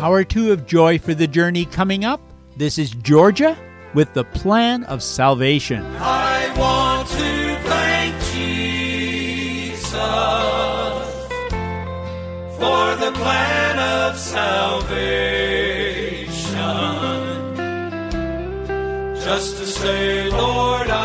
Hour two of Joy for the Journey coming up. This is Georgia with the plan of salvation. I want to thank Jesus for the plan of salvation. Just to say, Lord, I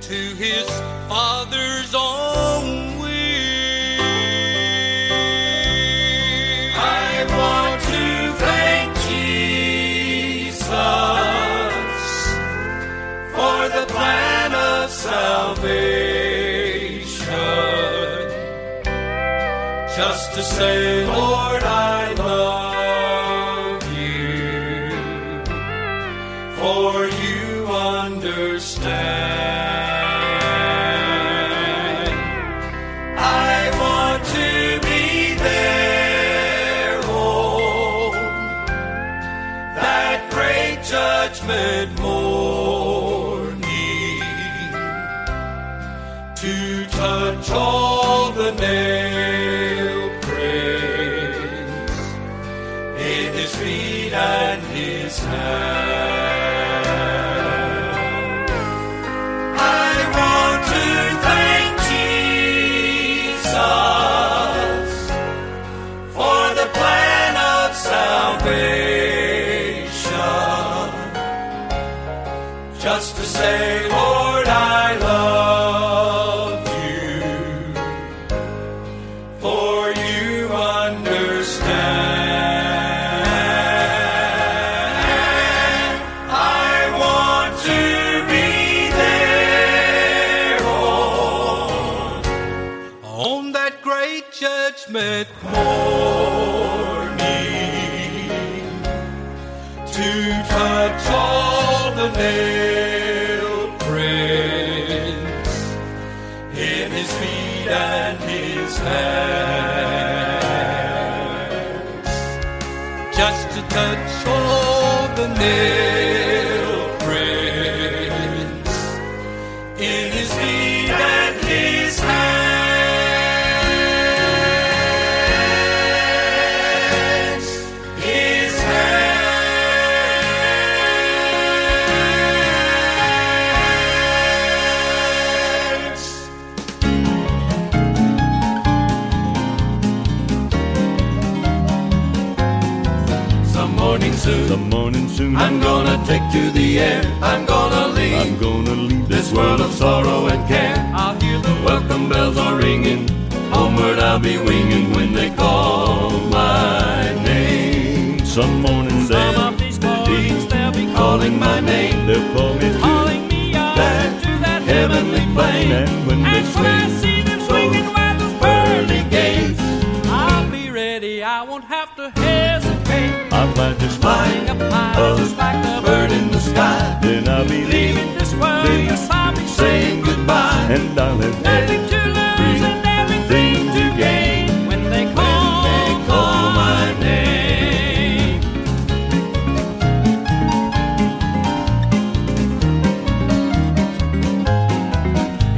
to his father's own. I want to thank Jesus for the plan of salvation. Just to say, Lord, Just to touch all the nail gonna the air. I'm gonna leave I'm gonna leave this world of sorrow and care. I'll hear the welcome bells are ringing. Homeward I'll be winging when they call my name. Some morning Some they'll of these mornings they'll be Calling my name, they'll call me to calling me up that to that heavenly plane. and when they And when I see them swinging wide those pearly gates. I'll be ready. I won't have to hesitate. I'll fly just Flying up high, just like the to lose and everything to gain. When they call, call my name.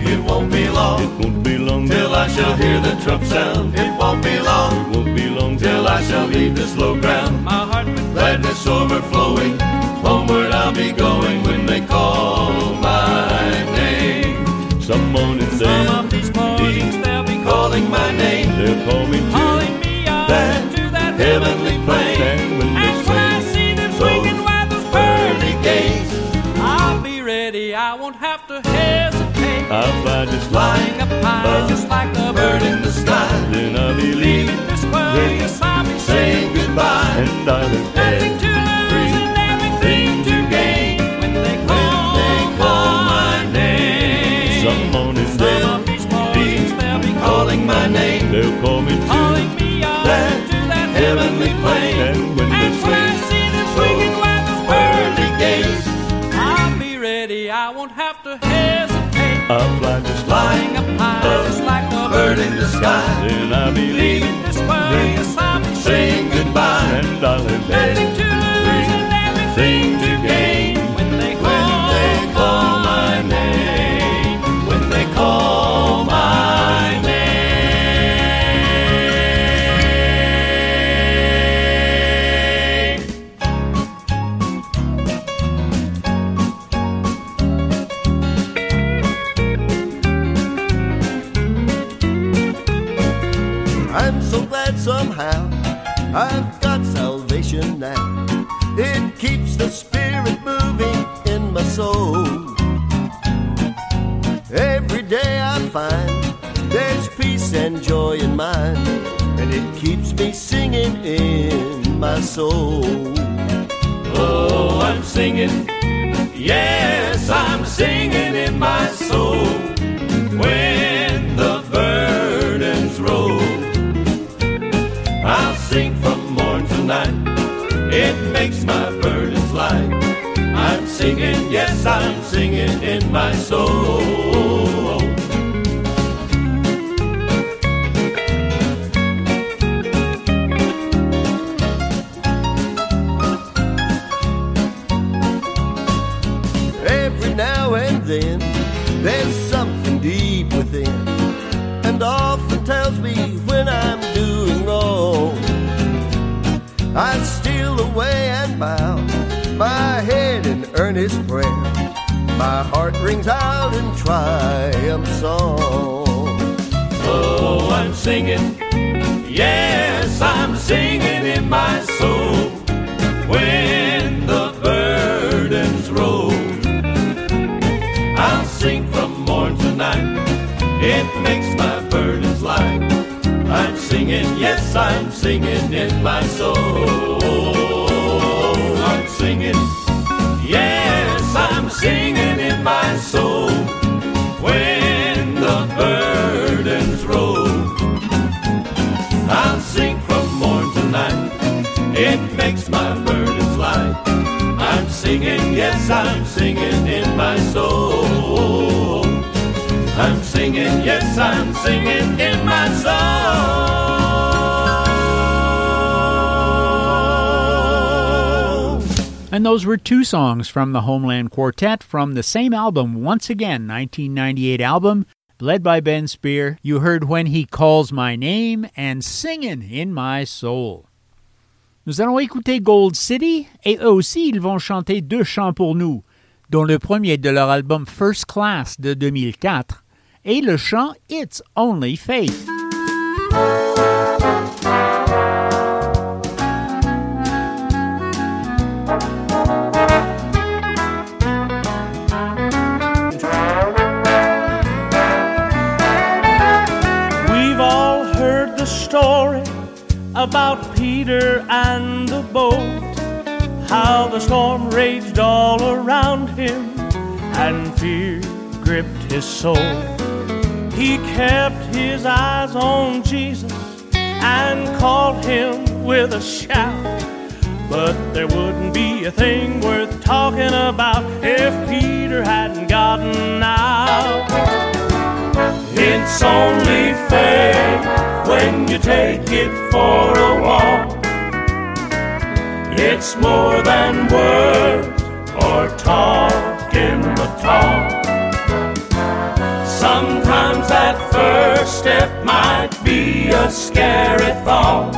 It won't be long. It won't be long till I shall hear the trump sound. It won't be long. It won't be long till I shall leave this low ground. My heart with gladness overflowing. Homeward I'll be going when they call. Calling my name, they'll call me to calling me out That to that heavenly plane. and when And when I see them swinging wide those pearly gates, I'll be ready. I won't have to hesitate. I'll fly just Flying up high, just like a bird in the sky, then I'll be Leaving this world, yes, I'll be saying goodbye. and darling, sky, then I'll be leaving Leaving this world, yes, be saying goodbye. and darling, Nothing night. It makes my burdens light. I'm singing, yes, I'm singing in my soul. My heart rings out in triumph song. Oh, I'm singing. Yes, I'm singing in my soul. When the burdens roll, I'll sing from morn to night. It makes my burdens light. I'm singing, yes, I'm singing in my soul. Soul. When the burdens roll, I'll sing from morn to night. It makes my burdens light. I'm singing, yes, I'm singing in my soul. I'm singing, yes, I'm singing in my soul. And those were two songs from the Homeland Quartet from the same album, once again, 1998 album, led by Ben Spear. You heard When He Calls My Name and Singin' in My Soul. Nous allons écouter Gold City et eux aussi ils vont chanter deux chants pour nous, dont le premier de leur album First Class de 2004 et le chant It's Only Faith. About Peter and the boat, how the storm raged all around him and fear gripped his soul. He kept his eyes on Jesus and called him with a shout. But there wouldn't be a thing worth talking about if Peter hadn't gotten out. It's only faith when you take it for a walk. It's more than words or talk in the talk. Sometimes that first step might be a scary thought.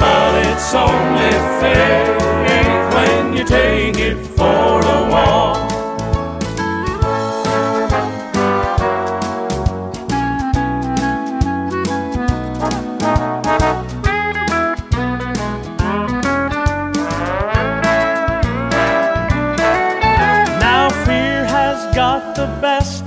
But it's only faith when you take it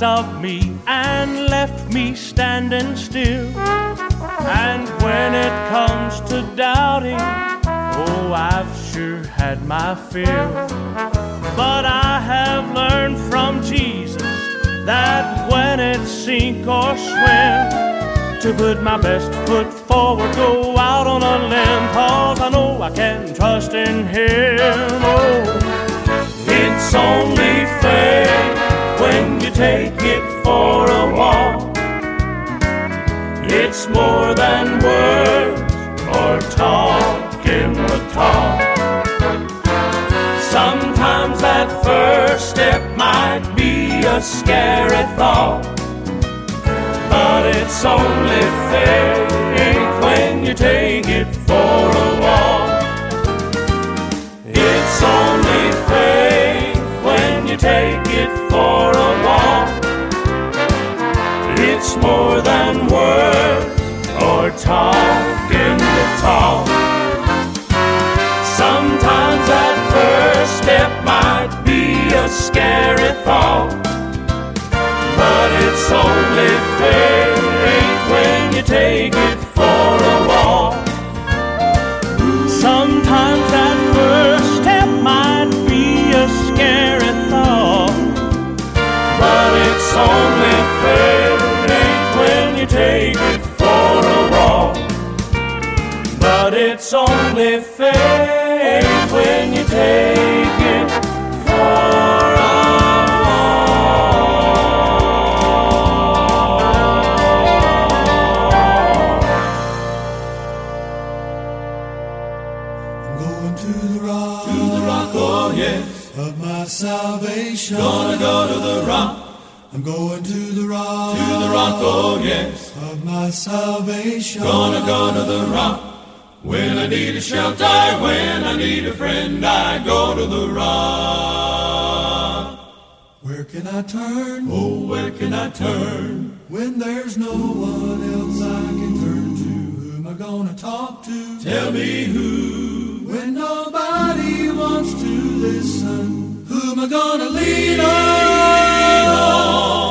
of me and left me standing still. And when it comes to doubting, oh, I've sure had my fill. But I have learned from Jesus that when it's sink or swim, to put my best foot forward, go out on a limb, cause I know I can trust in Him. Oh, it's only faith take it for a walk. It's more than words or talking the talk. Sometimes that first step might be a scary thought. But it's only faith when you take it for a walk. More than words or talk in the talk. Sometimes that first step might be a scary thought. But it's only faith when you take it for a walk. Sometimes that first step might be a scary thought. But it's only faith But it's only faith when you take it for a walk. I'm going to the rock, To the rock, oh yes. of my salvation. Gonna go to the rock. I'm going to the rock, To the rock, oh yes. of my salvation. Gonna go to the rock. When I need a shelter, when I need a friend, I go to the rock. Where can I turn Oh, where can I turn? when there's no one else I can turn to? Who am I gonna talk to? Tell me who. When nobody wants to listen, who am I gonna lean on?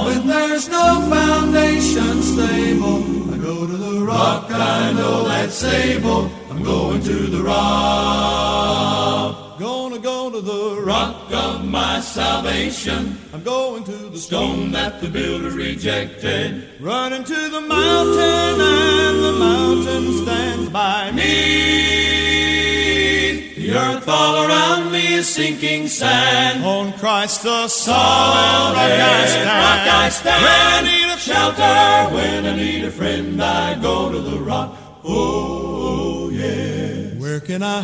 When there's no foundation stable, I go to the rock. I know that's able. I'm going to the rock. Gonna go to the rock. Of my salvation. I'm going to the Stone that the builder rejected. Running to the mountain, and the mountain stands by me. The earth all around me is sinking sand. On Christ the solid rock I stand. Rock I stand. When I need a shelter, when I need a friend, I go to the rock. Oh. Where can I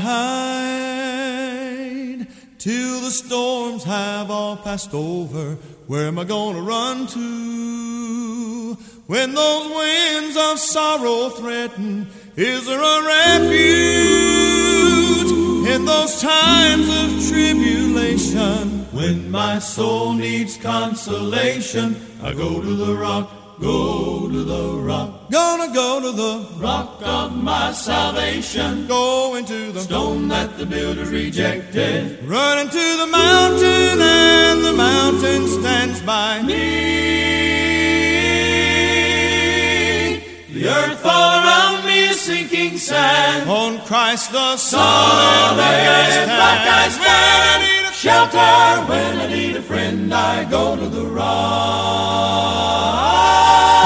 hide till the storms have all passed over? Where am I gonna run to when those winds of sorrow threaten? Is there a refuge in those times of tribulation? When my soul needs consolation, I go to the rock, go to the rock. Gonna go to the Rock of my salvation. go into the Stone that the builder rejected. Running to the mountain, and the mountain stands by me. The earth around me is sinking sand. On Christ the solid rock I stand. Shelter when I need a friend, I go to the rock.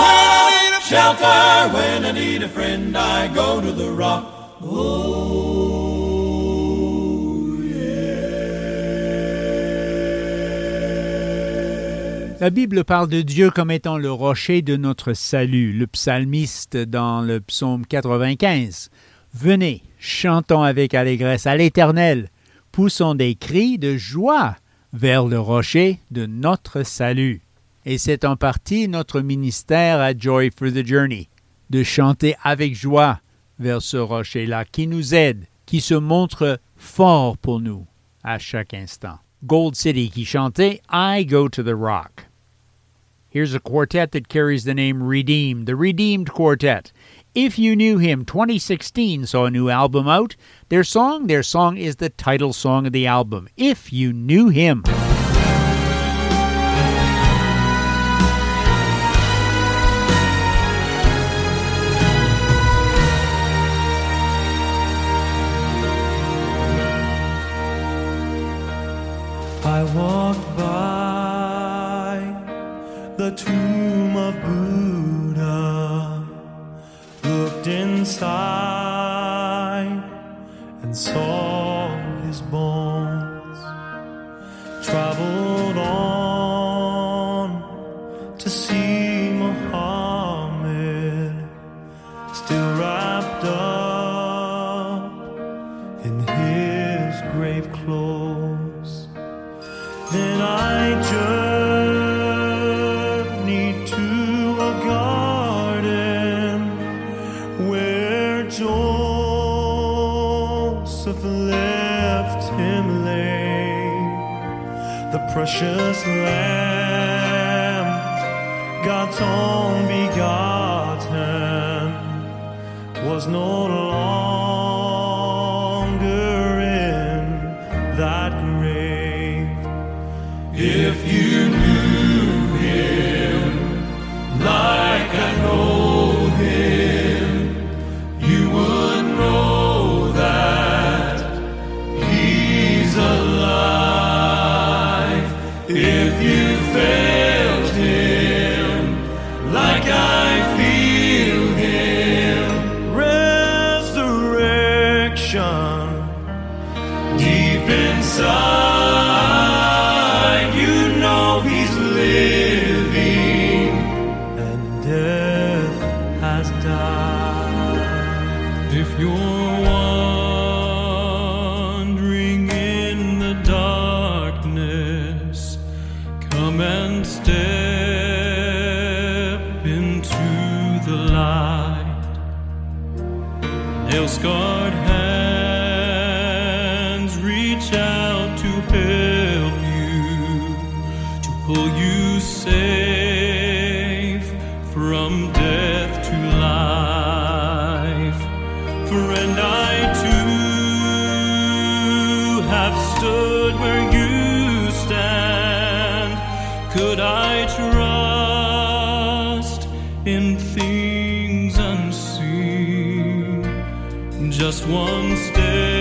When I need a Shelter when I need a friend, I go to the rock. La Bible parle de Dieu comme étant le rocher de notre salut. Le psalmiste dans le psaume 95. Venez, chantons avec allégresse à l'Éternel, poussons des cris de joie vers le rocher de notre salut. Et c'est en partie notre ministère à Joy for the Journey. de chanter avec joie vers ce rocher-là qui nous aide, qui se montre fort pour nous à chaque instant. Gold City qui chantait I Go to the Rock. Here's a quartet that carries the name Redeemed, the Redeemed Quartet. If You Knew Him 2016 saw a new album out. Their song, their song is the title song of the album, If You Knew Him. I walked by the tomb inside and saw his bones, traveled on to see precious lamb, God's own begotten, was no trust in things unseen? Just one step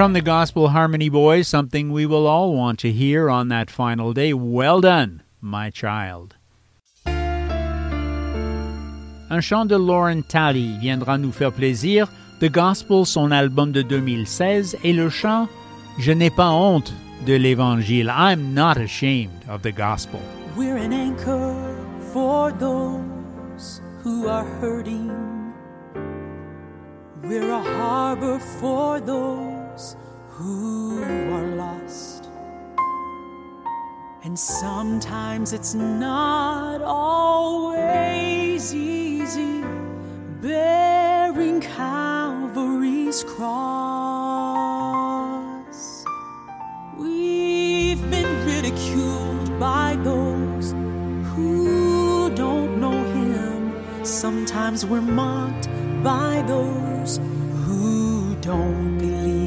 from the Gospel Harmony Boys, something we will all want to hear on that final day. Well done, my child. Un chant de Lauren Talley viendra nous faire plaisir. The Gospel, son album de 2016, et le chant Je n'ai pas honte de l'Évangile. I'm not ashamed of the Gospel. We're an anchor for those who are hurting. We're a harbor for those who are lost. And sometimes it's not always easy bearing Calvary's cross. We've been ridiculed by those who don't know Him. Sometimes we're mocked by those who don't believe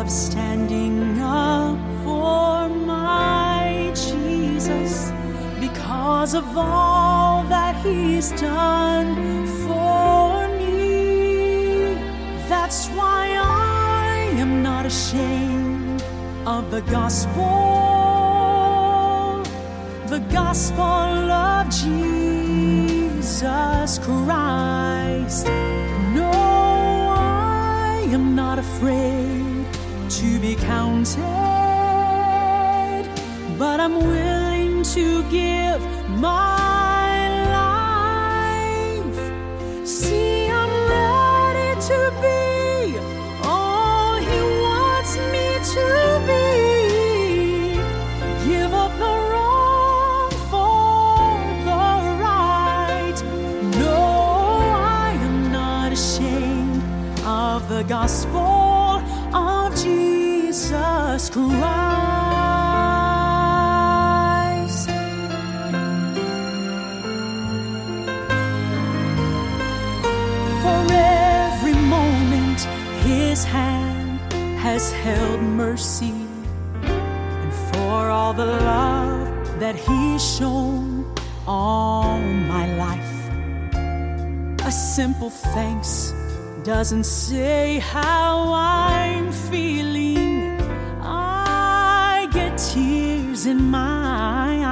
of standing up for my Jesus because of all that He's done for me. That's why I am not ashamed of the gospel, the gospel of Jesus Christ. No, I am not afraid be counted, but I'm willing to give my. Christ. For every moment His hand has held mercy, and for all the love that He's shown all my life. A simple thanks doesn't say how I'm feeling. in my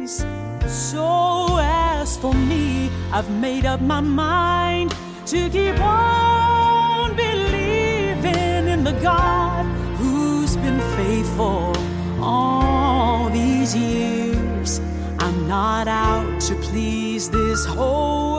eyes. So as for me, I've made up my mind to keep on believing in the God who's been faithful all these years. I'm not out to please this whole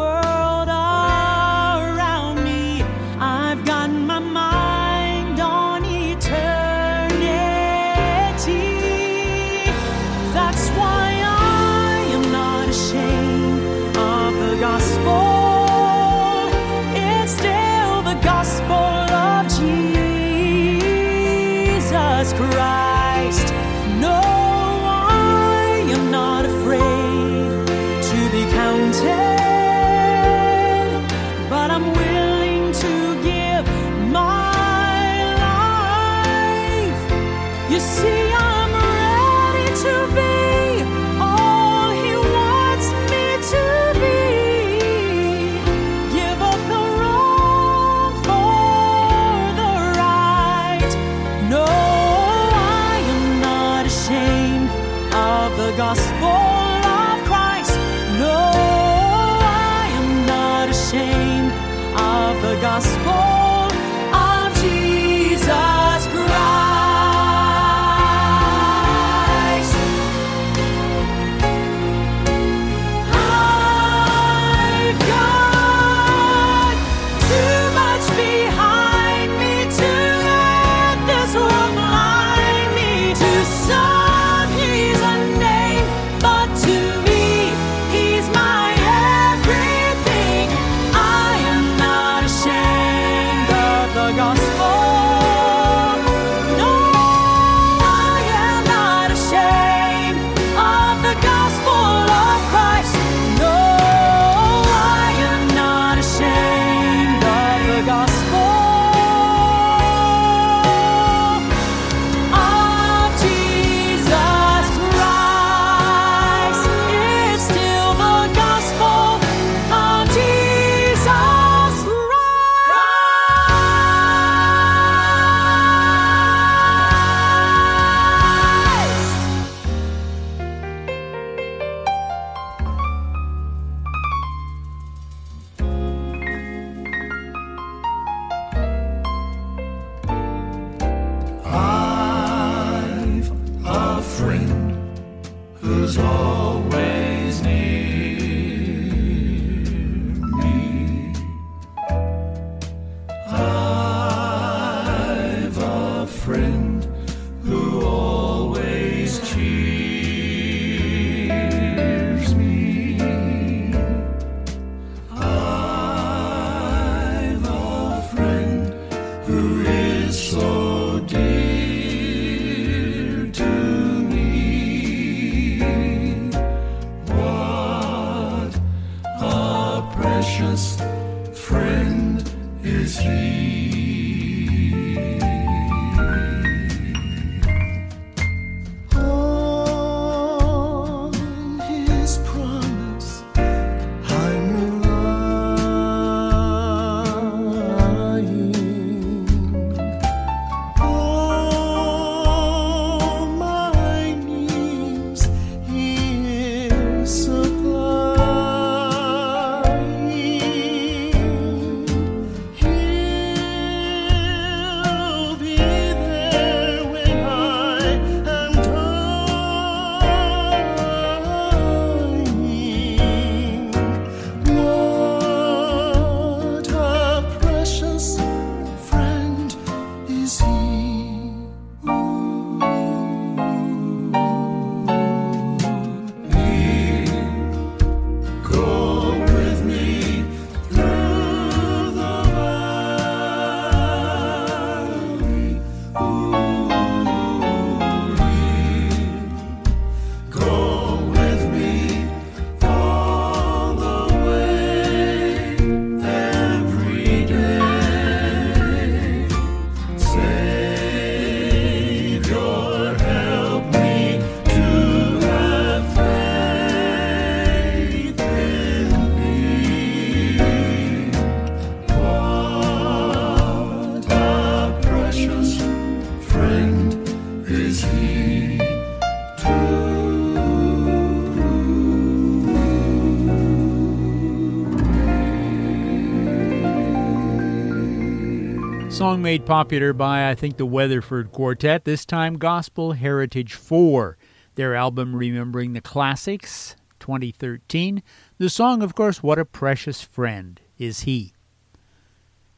Song made popular by, I think, the Weatherford Quartet, this time Gospel Heritage 4, their album Remembering the Classics, 2013. The song, of course, What a Precious Friend Is He.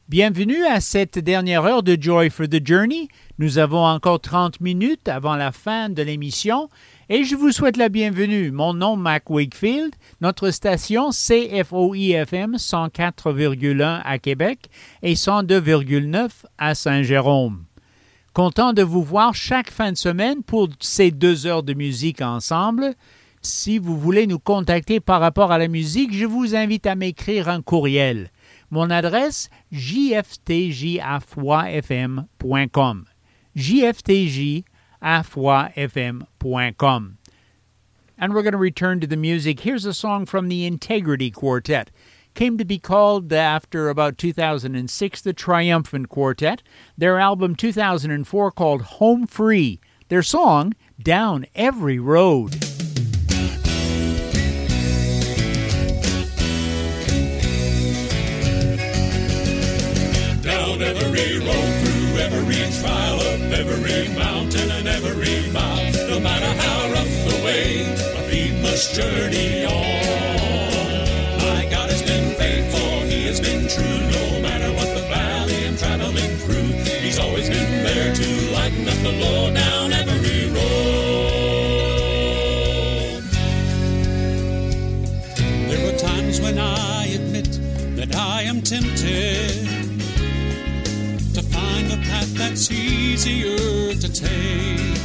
Bienvenue à cette dernière heure de Joy for the Journey. Nous avons encore 30 minutes avant la fin de l'émission et je vous souhaite la bienvenue. Mon nom Mac Wakefield, notre station CFOIFM 104,1 à Québec et 102,9 à Saint-Jérôme. Content de vous voir chaque fin de semaine pour ces deux heures de musique ensemble. Si vous voulez nous contacter par rapport à la musique, je vous invite à m'écrire un courriel. Mon adresse jftj@foifm.com. jftj@foifm.com. And we're going to return to the music. Here's a song from the Integrity Quartet. Came to be called after about 2006 the Triumphant Quartet. Their album 2004 called Home Free. Their song Down Every Road. down every road, through every trial every mountain and every mile. No matter how rough the way, my feet must journey on. My God has been faithful, He has been true. No matter what the valley I'm traveling through, He's always been there to lighten up the load down every road. There were times when I admit that I am tempted that's easier to take.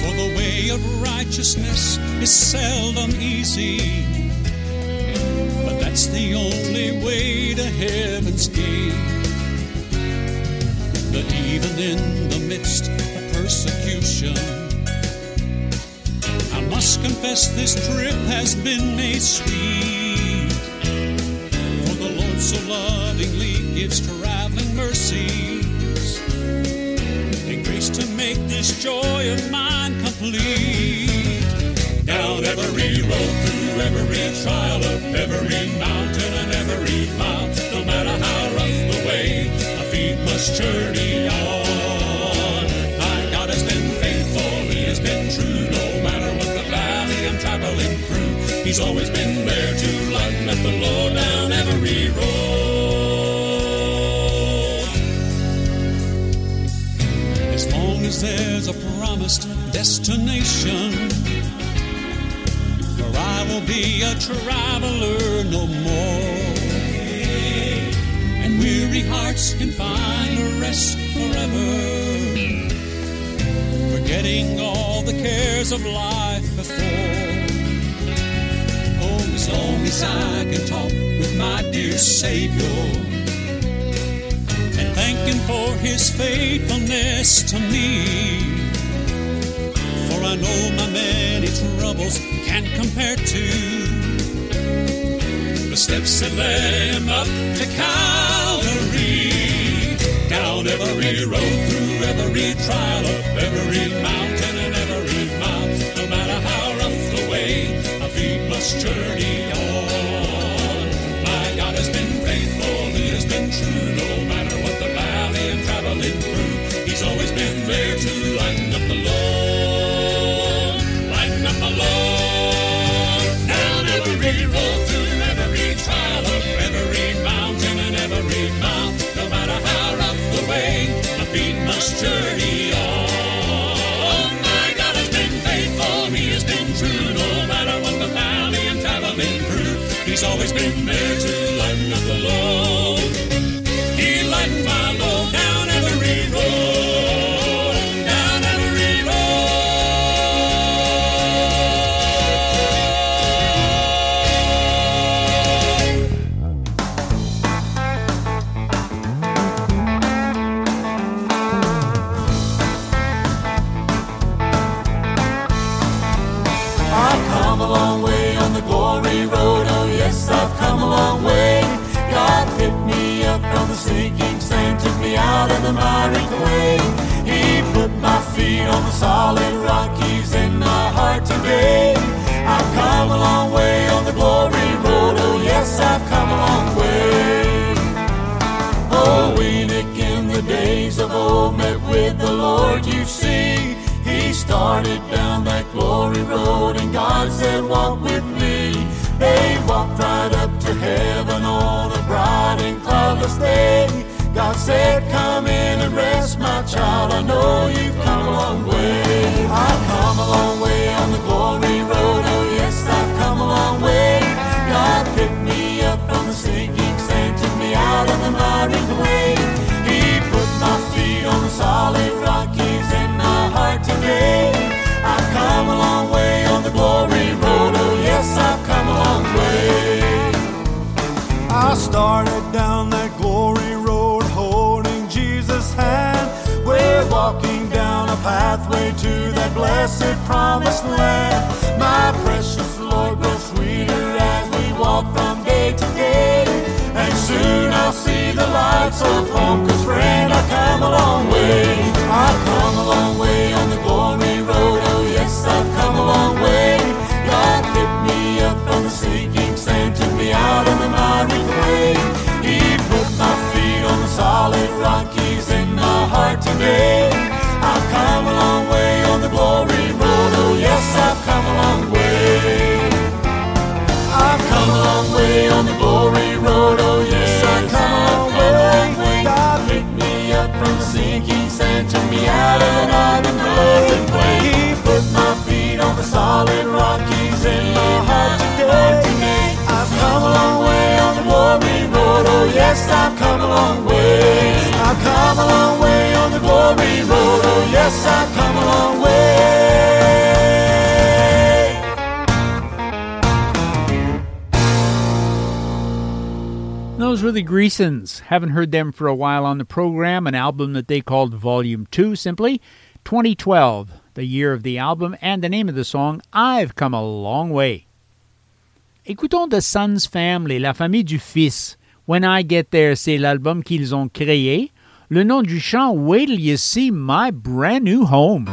For the way of righteousness is seldom easy, but that's the only way to heaven's gate. But even in the midst of persecution, I must confess this trip has been made sweet. For the Lord so lovingly gives traveling mercies this joy of mine complete. Down every road, through every trial of every mountain and every mile. No matter how rough the way, my feet must journey on. My God has been faithful, He has been true. No matter what the valley I'm traveling through, He's always been promised destination, where I will be a traveler no more. And weary hearts can find a rest forever, forgetting all the cares of life before. Oh, as long as I can talk with my dear Savior and thank Him for His faithfulness to me. I know my many troubles can't compare to the steps that led him up to Calvary. Down every road, through every trial of every mountain and every mile. No matter how rough the way, my feet must journey on. My God has been faithful, He has been true. No matter what the valley I'm traveling through, He's always been there to feet down that glory road and God said, walk with me. They walked right up to heaven on a bright and cloudless day. God said, come in and rest, my child. I know you've come a long way. I've come a long way on the glory road. Oh yes, I've come a long way. God picked me up from the sinking sand, took me out of the miry clay. He put my feet on the solid rock. He's in my heart today. I've come a long way on the glory road. Oh yes, I've come a long way. I started down that glory road holding Jesus' hand. We're walking down a pathway to that blessed promised land. My precious solid rock, he's in my heart today. I've come a long way on the glory road, oh yes, I've come a long way. I've come a long way on the glory road, oh yes, I've come a long way. God picked me up from the sinking sand, took me out of an iron broken clay. He put my feet on the solid rock, he's in my heart today. I've come a long way on the glory road, oh yes, I've come a long way. I've come a long way on the glory road, oh yes, I've come a long way. Those were the Greesons. Haven't heard them for a while on the program, an album that they called Volume 2 simply. 2012, the year of the album, and the name of the song, I've Come a Long Way. Écoutons The Sons Family, la famille du fils. When I Get There, c'est l'album qu'ils ont créé. Le nom du chant, Wait Till You See My Brand New Home?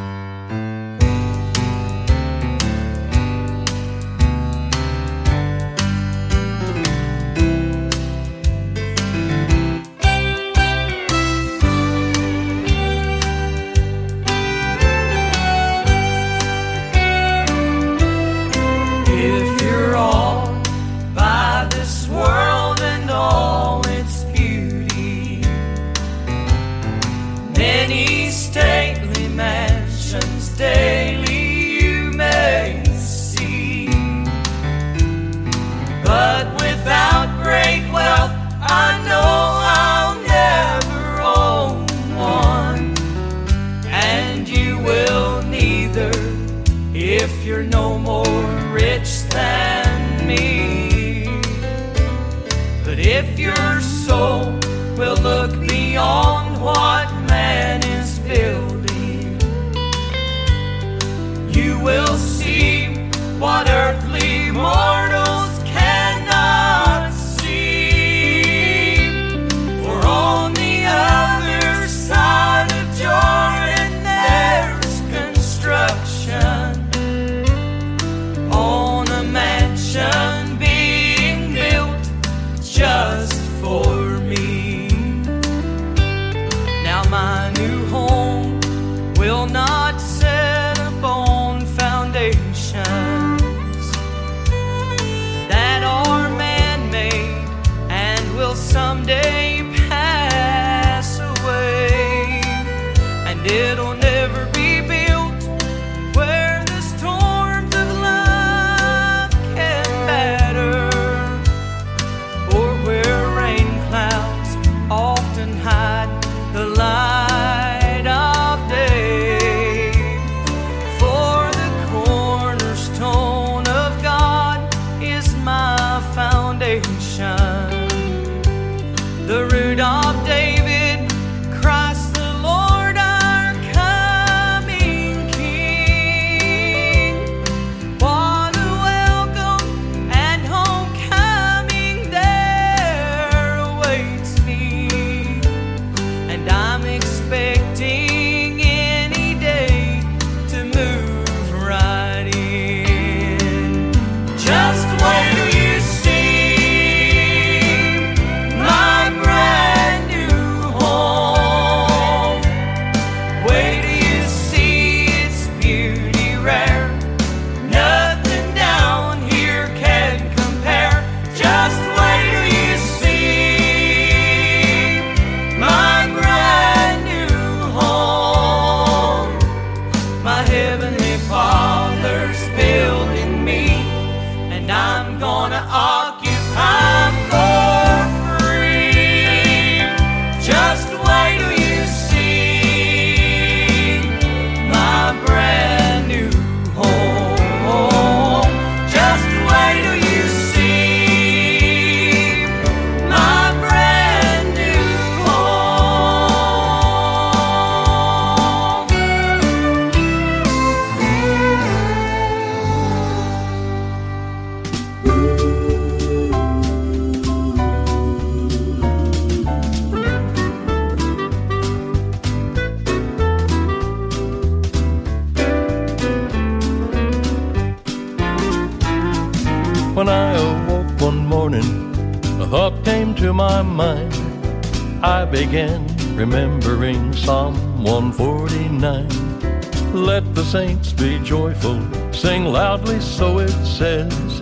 Joyful, sing loudly, so it says.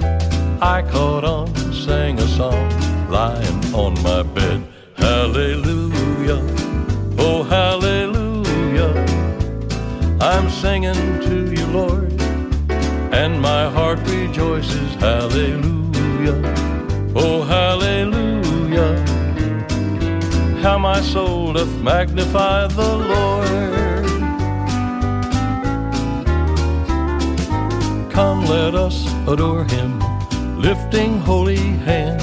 I caught on, sang a song, lying on my bed. Hallelujah, oh hallelujah. I'm singing to you, Lord, and my heart rejoices. Hallelujah, oh hallelujah. How my soul doth magnify the Lord. Come, let us adore him, lifting holy hands.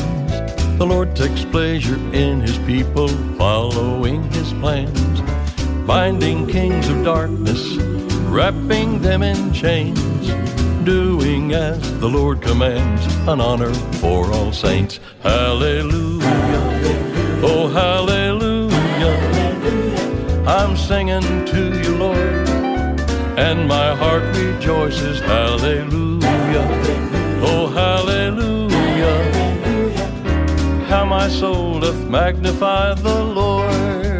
The Lord takes pleasure in his people, following his plans, binding kings of darkness, wrapping them in chains, doing as the Lord commands, an honor for all saints. Hallelujah. Oh, hallelujah. I'm singing to you, Lord, and my heart rejoices. Hallelujah. Oh, hallelujah. How my soul doth magnify the Lord.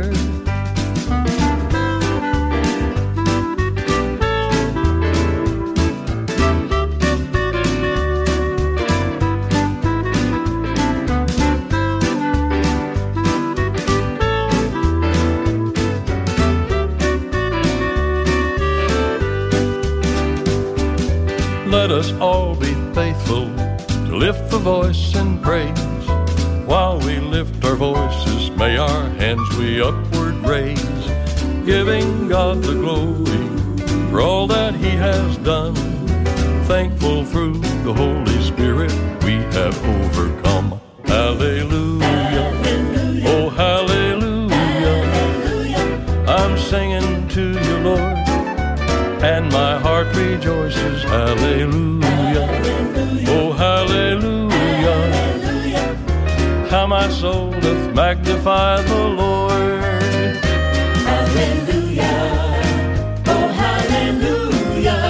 Let us all be faithful to lift the voice in praise. While we lift our voices, may our hands we upward raise, giving God the glory for all that He has done. Thankful through the Holy Spirit we have overcome. Hallelujah. Magnify the Lord. Hallelujah. Oh, hallelujah.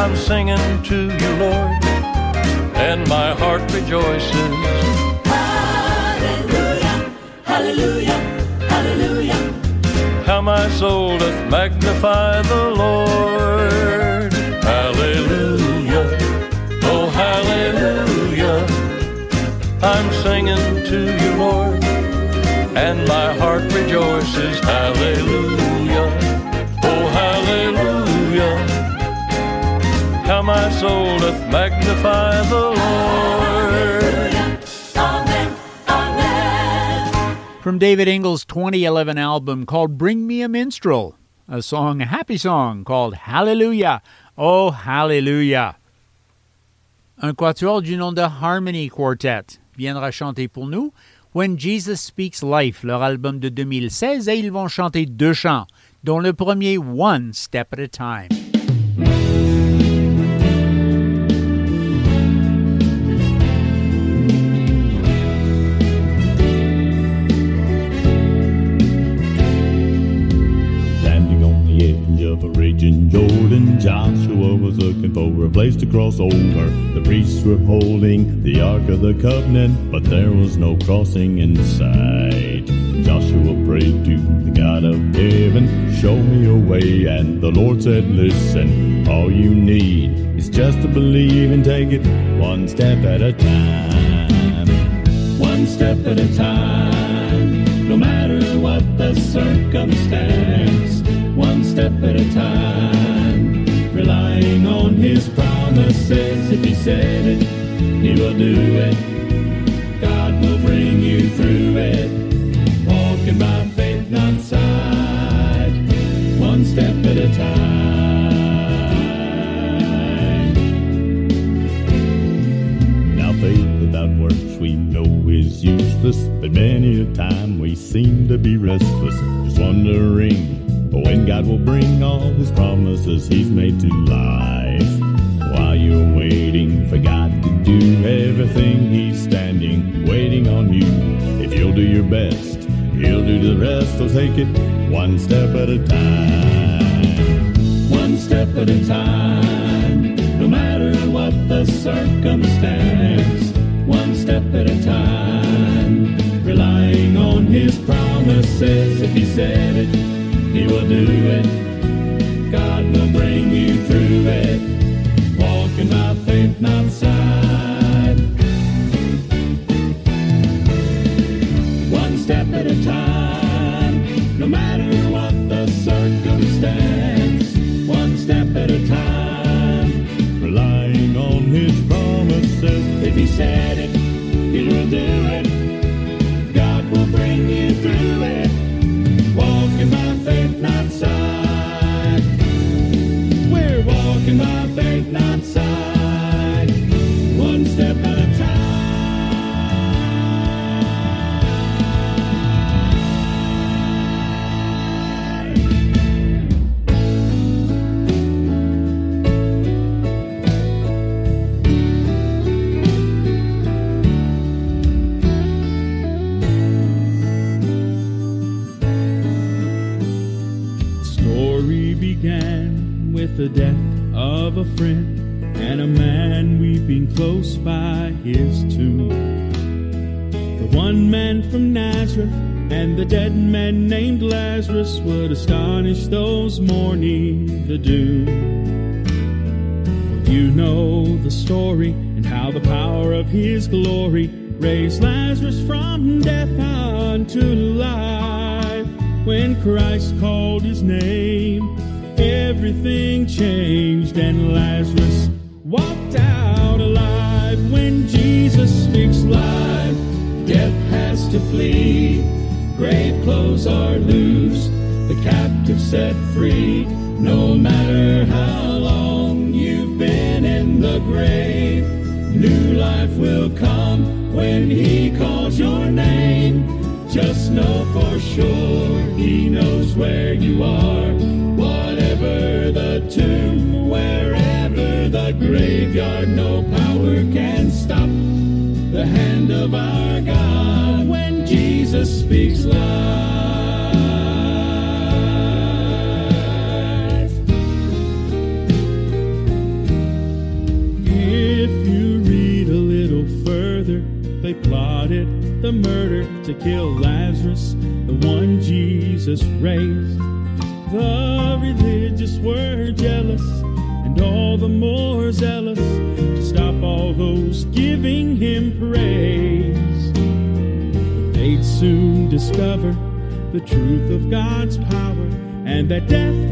I'm singing to you, Lord, and my heart rejoices. Hallelujah. Hallelujah. Hallelujah. How my soul doth magnify the Lord. Hallelujah. Oh, hallelujah. I'm singing to you, and my heart rejoices. Hallelujah. Oh, hallelujah. How my soul doth magnify the Lord. Amen. Amen. From David Ingles' 2011 album called Bring Me a Minstrel, a song, a happy song called Hallelujah. Oh, Hallelujah. Un quatuor du nom de Harmony Quartet viendra chanter pour nous When Jesus Speaks Life, leur album de 2016, et ils vont chanter deux chants, dont le premier One Step at a Time. Was looking for a place to cross over. The priests were holding the Ark of the Covenant, but there was no crossing in sight. Joshua prayed to the God of heaven, show me a way, and the Lord said, listen, all you need is just to believe and take it one step at a time. One step at a time, no matter what the circumstance. One step at a time, relying on His promises. If He said it, He will do it. God will bring you through it. Walking by faith, not sight. One step at a time. Now faith without works we know is useless, but many a time we seem to be restless, just wondering when God will bring all his promises he's made to life, while you're waiting for God to do everything he's standing, waiting on you. If you'll do your best, he'll do the rest, so take it one step at a time. One step at a time, no matter what the circumstance, one step at a time. Relying on his promises, if he said it, he will do it. God will bring you through it. Walk in my faith, not sight. One step at a time, no matter what the circumstance. One step at a time, relying on His promises. If He says. to kill Lazarus, the one Jesus raised. The religious were jealous and all the more zealous to stop all those giving him praise. But they'd soon discover the truth of God's power and that death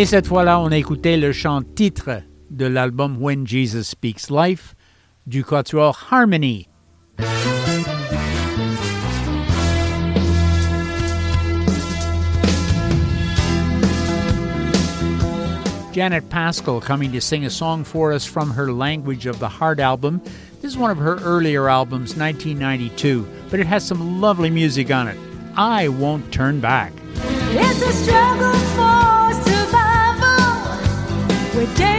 Et cette fois-là, on a écouté le chant titre de l'album When Jesus Speaks Life du quatuor Harmony. Janet Paschal coming to sing a song for us from her Language of the Heart album. This is one of her earlier albums, 1992, but it has some lovely music on it. I Won't Turn Back. It's a struggle for we're dead.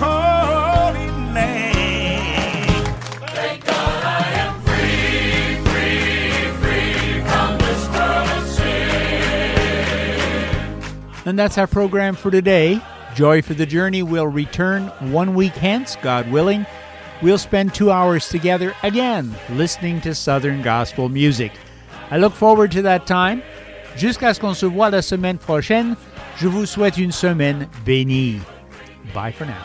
Holy name. Thank God I am free, free, free from this world of sin. And that's our program for today. Joy for the Journey will return one week hence, God willing. We'll spend two hours together again listening to Southern Gospel music. I look forward to that time. Jusqu'à ce qu'on se voit la semaine prochaine, je vous souhaite une semaine bénie. Bye for now.